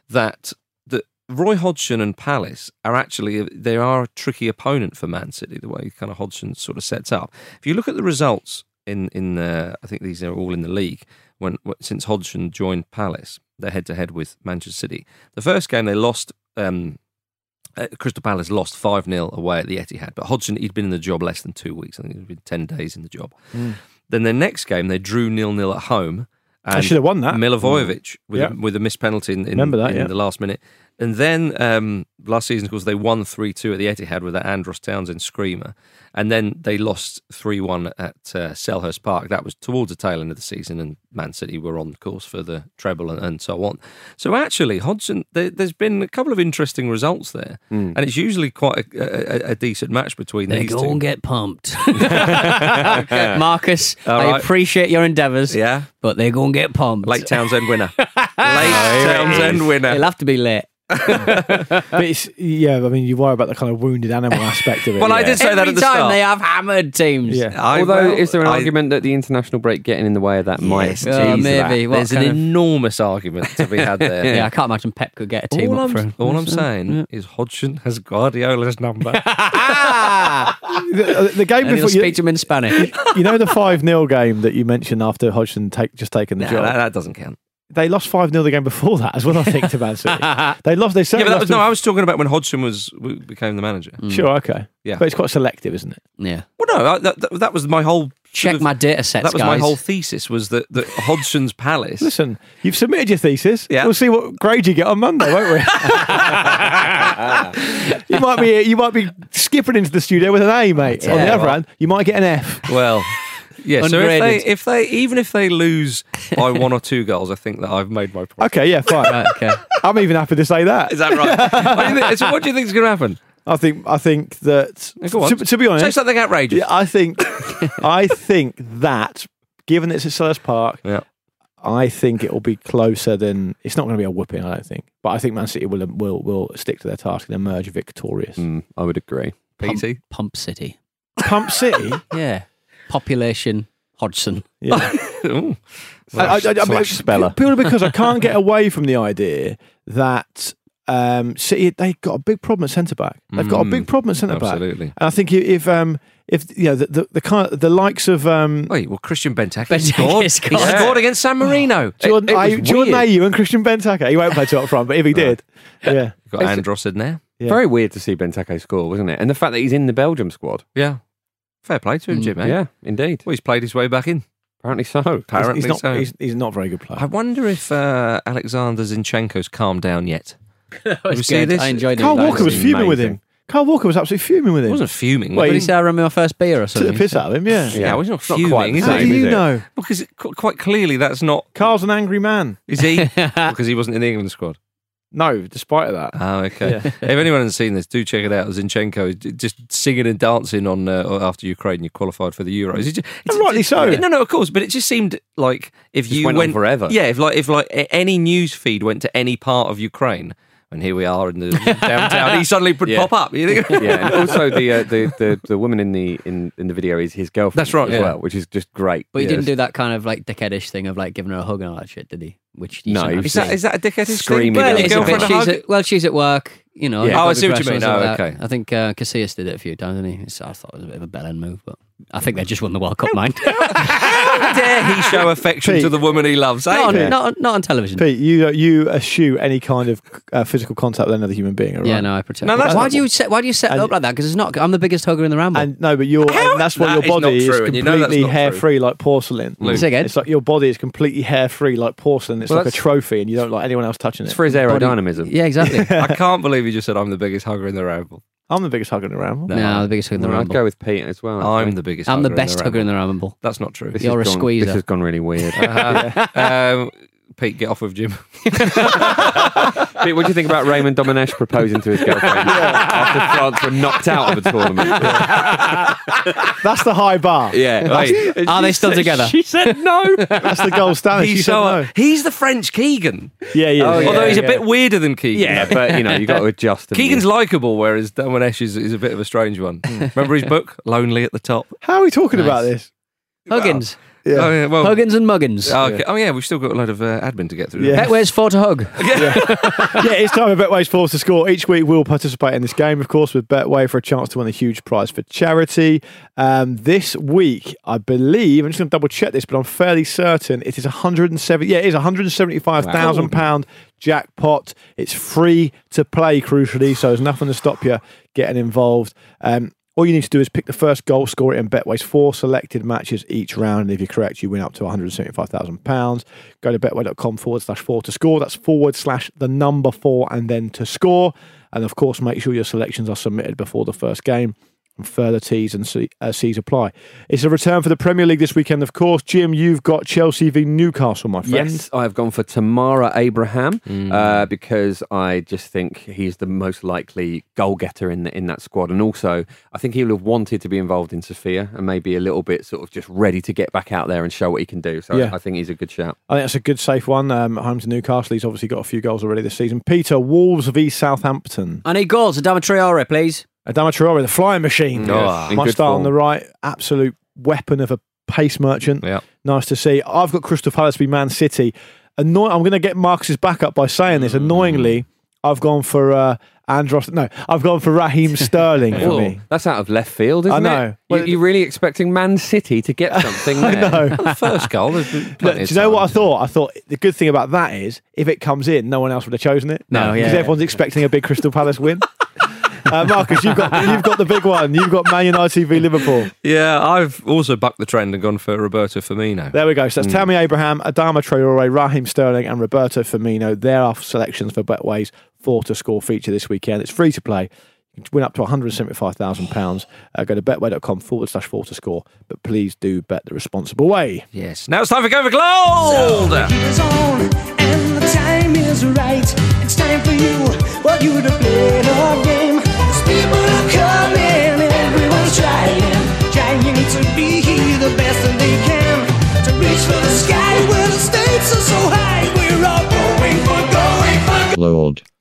that that Roy Hodgson and Palace are actually they are a tricky opponent for Man City. The way kind of Hodgson sort of sets up. If you look at the results in in uh, I think these are all in the league when since Hodgson joined Palace, they're head to head with Manchester City. The first game they lost. Um, uh, Crystal Palace lost 5 0 away at the Etihad, but Hodgson, he'd been in the job less than two weeks. I think he'd been 10 days in the job. Then their next game, they drew nil nil at home. I should have won that. Milivojevic with, Yeah. a, with a missed penalty in, in, Remember that, in yeah. the last minute. And then um, last season, of course, they won 3 2 at the Etihad with that Andros Townsend screamer. And then they lost 3 1 at uh, Selhurst Park. That was towards the tail end of the season, and Man City were on course for the treble and, and so on. So actually, Hodgson, there, there's been a couple of interesting results there. Hmm. And it's usually quite a, a, a decent match between these. They these go two. and get pumped. Marcus, All I right. appreciate your endeavours, yeah. but they go and get pumped. Late Townsend winner. Late Townsend winner. It'll have to be late. But it's yeah. I mean, you worry about the kind of wounded animal aspect of it. Well, I did say that at the time start. they have hammered teams. Yeah. I- Although, well, is there an I- argument that the international break getting in the way of that might Yes, tease Uh, maybe. What There's an of- enormous argument to be had there. Yeah. I can't imagine Pep could get a team All up I'm, for him. all I'm saying is Hodgson has Guardiola's number. the, the game and he'll before speak you, to him in Spanish. you know the five 0 game that you mentioned after Hodgson take, just taken the Nah, job. that, that doesn't count. They lost five 0 the game before that as well. I think to Man City. They lost. They Yeah, certainly but that lost was, to- no, I was talking about when Hodgson was w- became the manager. Mm. Sure, okay. Yeah. But it's quite selective, isn't it? yeah. Well, no, I- that, that, that was my whole Check of- my data sets, That was guys. my whole thesis was that that Hodgson's Palace. Listen, you've submitted your thesis. Yeah. We'll see what grade you get on Monday, won't we? you might be you might be skipping into the studio with an A, mate. on the Yeah, other well- hand, you might get an F. Well, yeah. so if they, if they, even if they lose by one or two goals, I think that I've made my point. Okay, yeah, fine. Right, okay. I'm even happy to say that. Is that right? what, do you think, so what do you think is going to happen? I think I think that to, to be Say honest, something outrageous. yeah, I think I think that given it's at Selhurst Park, Yeah. I think it will be closer than it's not going to be a whooping. I don't think, but I think Man City will will will stick to their task and emerge victorious. Mm, I would agree. Pump, PT. Pump City. Pump City, Yeah. Population Hodgson. yeah. Ooh. I, I, I, I mean, Slash speller. Purely because I can't get away from the idea that um, City they've got a big problem at centre back. They've got a big Mm, problem at centre back. absolutely. And I think if, if um if you know the the, the kind of, the likes of um Wait, well, Christian Benteke Benteke scored. He scored. scored against San Marino. Jordan, it was Ayew- Jordan weird. Ayew and Christian Benteke. He won't play two up front, but if he did, yeah. Got Andros in there. Yeah. Very weird to see Benteke score, wasn't it? And the fact that he's in the Belgium squad. Yeah. Fair play to him, Mm, Jim. eh? Yeah, indeed. Well, he's played his way back in. Apparently so. Apparently he's, he's not so. he's, he's not a very good player. I wonder if uh, Alexander Zinchenko's calmed down yet. That you see this? I enjoyed it. Carl That Walker was was fuming with him. Kyle Walker was absolutely fuming with him. He him. wasn't fuming. Wait, was Did he? he say I remember my first beer or Took something? the piss out of him, yeah. Yeah, well, he's not It's not fuming. quite the is How same, do he? is you it? know? Because qu- quite clearly that's not. Kyle's an angry man. Is he? because he wasn't in the England squad. No, despite of that. Oh, okay. if anyone hasn't seen this, do check it out. Zinchenko d- just singing and dancing on uh, after Ukraine. You qualified for the Euros. It's just- And rightly so. No, no, of course. But it just seemed like if Just you went on forever. Yeah, if like if like any news feed went to any part of Ukraine, and here we are in the downtown, he suddenly would Yeah. pop up. You think? yeah, and also the, uh, the the the woman in the in, in the video is his girlfriend. That's right, as yeah. well, which is just great. But he Yeah. didn't do that kind of like dickheadish thing of like giving her a hug and all that shit, did he? Which you No, shouldn't he have was Is that seen. is that a dickheadish Screaming thing? at Giving his your It's a bit- she's at, well, she's at work. You know. Yeah. Oh, I see what you mean. and Oh, okay. I think uh, Casillas did it a few times, didn't he? So I thought it was a bit of a bell end move, but I think they just won the World Cup, mind. How dare he show affection Pete. to the woman he loves? eh? not, on, Yeah. not, on- not on television. Pete, you you eschew any kind of uh, physical contact with another human being, all right? Yeah, no, I protect. No, that's why do you set? Why do you set it And- up like that? Because it's not. I'm the biggest hugger in the ramble. And no, but you're and that's why That your is not body is, true, and you know that's completely hair true. free like porcelain. Luke. Say again? It's like your body is completely hair free like porcelain. It's Well, like a trophy, and you don't like anyone else touching it. It's for his aerodynamism. yeah, exactly. I can't believe you just said I'm the biggest hugger in the ramble. I'm the biggest hugger in the ramble. no, I'm the biggest hugger in the Well, I'd ramble. go with Pete as well. I'm actually. the biggest. I'm the hugger best in the hugger in ramble. the ramble. That's not true. This You're a gone, squeezer. This has gone really weird. Uh, um, Pete, get off of Jim. Pete, what do you think about Raymond Domenech proposing to his girlfriend after France were knocked out of a tournament? That's the high bar. yeah. Wait, Are they still together? She said no. That's the gold standard. She he's said so no. he's the French Keegan. Yeah, yeah. Oh, yeah, Although he's a bit weirder than Keegan. yeah, but you know, you've got to adjust. haven't Keegan's likable, whereas Domenech is, is a bit of a strange one. Remember his book, Lonely at the Top? How are we talking Nice. about this? Huggins, Yeah. Oh, yeah, well, Huggins and Muggins. oh, okay. oh, yeah, we've still got a load of uh, admin to get through. Yeah. Betway's four to hug. yeah, it's time for Betway's Force to score. Each week we'll participate in this game, of course, with Betway for a chance to win a huge prize for charity. Um, this week, I believe, I'm just going to double check this, but I'm fairly certain it is 170. Yeah, it is 175,000 pound jackpot. It's free to play, crucially, so there's nothing to stop you getting involved. Um, all you need to do is pick the first goal scorer in Betway's four selected matches each round. And if you're correct, you win up to £175,000. Go to betway.com forward slash four to score. That's forward slash the number four and then to score. And of course, make sure your selections are submitted before the first game. And further T's and C, uh, C's apply. It's a return for the Premier League this weekend, of course. Jim, you've got Chelsea v Newcastle, my friend. Yes, I've gone for Tammy Abraham uh, because I just think he's the most likely goal getter in the, in that squad, and also I think he would have wanted to be involved in Sofia and maybe a little bit sort of just ready to get back out there and show what he can do. So Yeah. I think he's a good shout. I think that's a good, safe one. Um, at home to Newcastle. He's obviously got a few goals already this season. Peter, Wolves v Southampton. I need goals. Adama Traore, please. Adama Traore, the flying machine. Oh, in Must good start on the right. Absolute weapon of a pace merchant. Yeah. Nice to see. I've got Crystal Palace v Man City. Annoy- I'm going to get Marcus's back up by saying this. Annoyingly, I've gone for uh, Andros. No, I've gone for Raheem Sterling for me. That's out of left field, isn't I know. it? Well, you, you're really expecting Man City to get something I know. The first goal. Look, do you know what I thought? I thought the good thing about that is if it comes in, no one else would have chosen it. No, yeah. because everyone's expecting a big Crystal Palace win. Uh, Marcus, you've got you've got the big one. You've got Man United v Liverpool. Yeah, I've also bucked the trend and gone for Roberto Firmino. There we go. So that's Tammy Abraham, Adama Traore, Raheem Sterling, and Roberto Firmino. There are selections for Betway's four to score feature this weekend. It's free to play. You can win up to £175,000. Uh, go to betway.com forward slash four to score. But please do bet the responsible way. Yes. Now it's time for Go for Gold.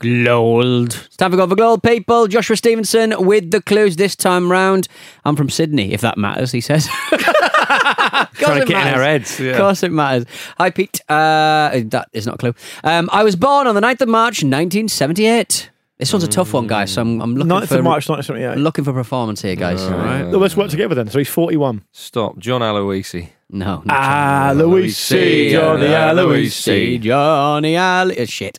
Gold. It's time for Gold for Gold, people. Joshua Stevenson with the clues this time round. I'm from Sydney, if that matters, he says. Trying to get in our heads. Of course it matters. Hi, Pete. Uh, that is not a clue. Um, I was born on the 9th of March, 1978. This one's a tough one, guys. So I'm, I'm looking 9th for of March 1978. looking for performance here, guys. All right. Well, let's work together then. So he's 41. Stop. John Aloisi. No. not Ah, Johnny Aloisi. Johnny Aloisi. Aloisi. Johnny Aloisi. Shit.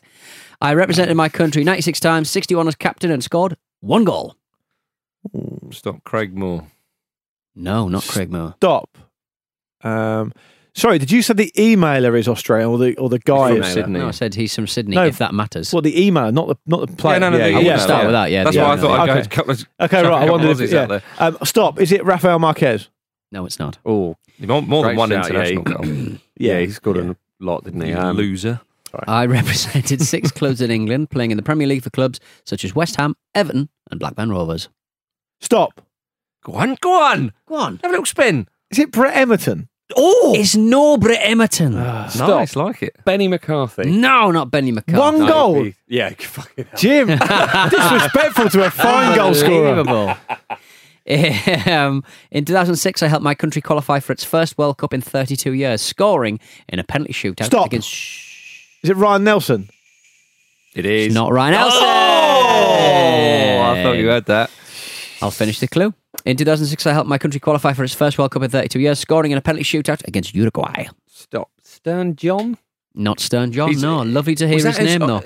I represented my country 96 times, 61 as captain, and scored one goal. Stop. Craig Moore. No, not Craig Moore. Stop. Um, sorry, did you say the emailer is Australian or the or the guy From is Sydney. No, I said he's from Sydney, No. if that matters. Well, the emailer, not the not the player. Yeah, no, no, the I email, wouldn't start yeah. with that, yeah. That's the why I email, thought I'd Okay. go. to couple of- Okay, chuck a right. I couple wondered of if Aussies out yeah. there. Um, stop. Is it Rafael Marquez? No, it's not. Oh, More, more than Great one shout, yeah, international he- goal. yeah, he scored a lot, didn't he? Um, loser. I represented six clubs in England, playing in the Premier League for clubs such as West Ham, Everton, and Blackburn Rovers. Stop. Go on, go on. Go on. Have a little spin. Is it Brett Emerton? Oh! It's no Brett Emerton. Stop. Nice, like it. Benny McCarthy. no, not Benny McCarthy. One No, goal. he- Yeah, fucking hell. Jim, disrespectful to a fine goal scorer. Um, in 2006, I helped my country qualify for its first World Cup in 32 years, scoring in a penalty shootout Stop. against. Shh, Is it Ryan Nelsen? It is. not Ryan oh! Nelsen. Oh, I thought you heard that. I'll finish the clue. In 2006, I helped my country qualify for its first World Cup in 32 years, scoring in a penalty shootout against Uruguay. Stop. Stern John? Not Stern John, He's- no. Lovely to hear his name, though.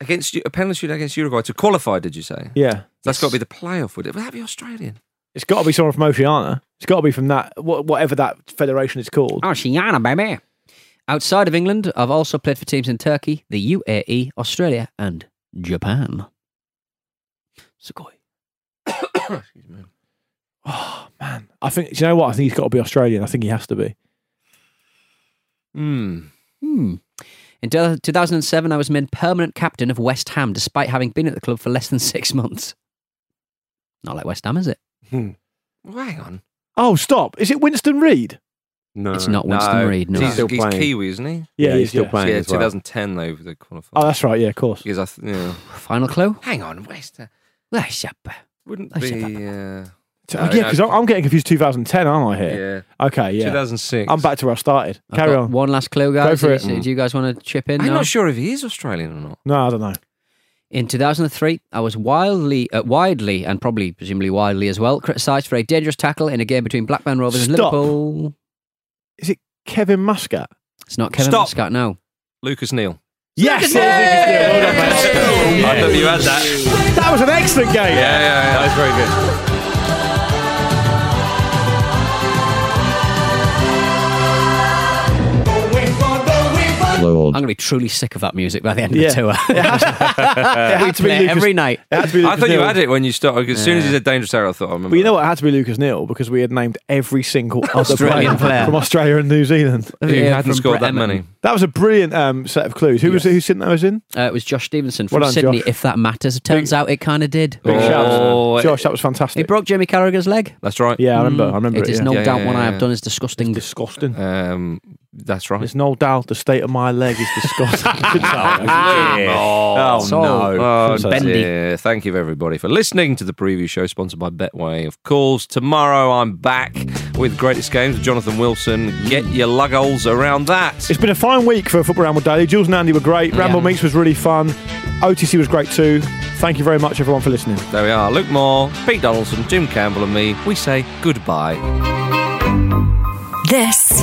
Against you- a penalty shootout against Uruguay to qualify, did you say? Yeah. That's got to be the playoff, would it? Would that be Australian? It's got to be someone from Oceania. It's got to be from that, whatever that federation is called. Oceania, baby. Outside of England, I've also played for teams in Turkey, the UAE, Australia, and Japan. Sugoi. Oh, man. I think, do you know what? I think he's got to be Australian. I think he has to be. Hmm. Hmm. In 2007, I was made permanent captain of West Ham, despite having been at the club for less than six months. Not like West Ham, is it? Well, hang on. Oh, stop. Is it Winston Reid? No. It's not Winston Reid. No. He's, Still he's playing. Kiwi, isn't he? Yeah, he he's is, still yeah. playing yeah, as well. 2010 though, the qualifier. Oh, that's right. Yeah, of course. because I, th- yeah. Final clue? Hang on, West Ham West Ham. wouldn't I said be. Uh, So- No, yeah, no. because I'm getting confused 2010, aren't I, here? yeah, Okay, yeah. 2006. I'm back to where I started. I've Carry on. One last clue, guys. Go for it. Do you- Do you guys want to chip in? I'm No? not sure if he is Australian or not. No, I don't know. In 2003, I was wildly, uh, widely, and probably presumably widely as well, criticised for a dangerous tackle in a game between Blackburn Rovers and Liverpool. Is it Kevin Muscat? It's not Kevin Stop. Muscat, no. Lucas Neill. Yes! Well done, mate. I thought you had that. That was an excellent game. Yeah, yeah, yeah. That was very good. I'm going to be truly sick of that music by the end Yeah. of the tour. It had, it had to be Lucas, every night. It to be I Lucas thought you had it when you started. As soon as you said dangerous error, I thought I remember. But you know what? It had to be Lucas Neill because we had named every single Australian player. from Australia and New Zealand. that. Who Yeah, hadn't scored Brett that many. Emerton. That was a brilliant um, set of clues. Who was Yes. it? Who sent those in? Uh, it was Josh Stevenson from Well done, Sydney, Josh. if that matters. It turns out it kind of did. Big Oh, shout, Josh. That was fantastic. He broke Jamie Carragher's leg. That's right. yeah, I remember. I remember It it. is yeah. no Yeah, doubt yeah, what I yeah. have done is disgusting. disgusting. Um, that's right. There's no doubt the state of my leg is disgusting. Oh, So- Oh, oh Bendy. dear. Thank you, everybody, for listening to the preview show sponsored by Betway, of course. Tomorrow, I'm back with Greatest Games with Jonathan Wilson. Get your lug holes around that. It's been a fine week for Football Ramble Daily. Jules and Andy were great. Ramble Yeah. Meets was really fun. OTC was great too. Thank you very much, everyone, for listening. There we are. Luke Moore, Pete Donaldson, Jim Campbell, and me. We say goodbye. This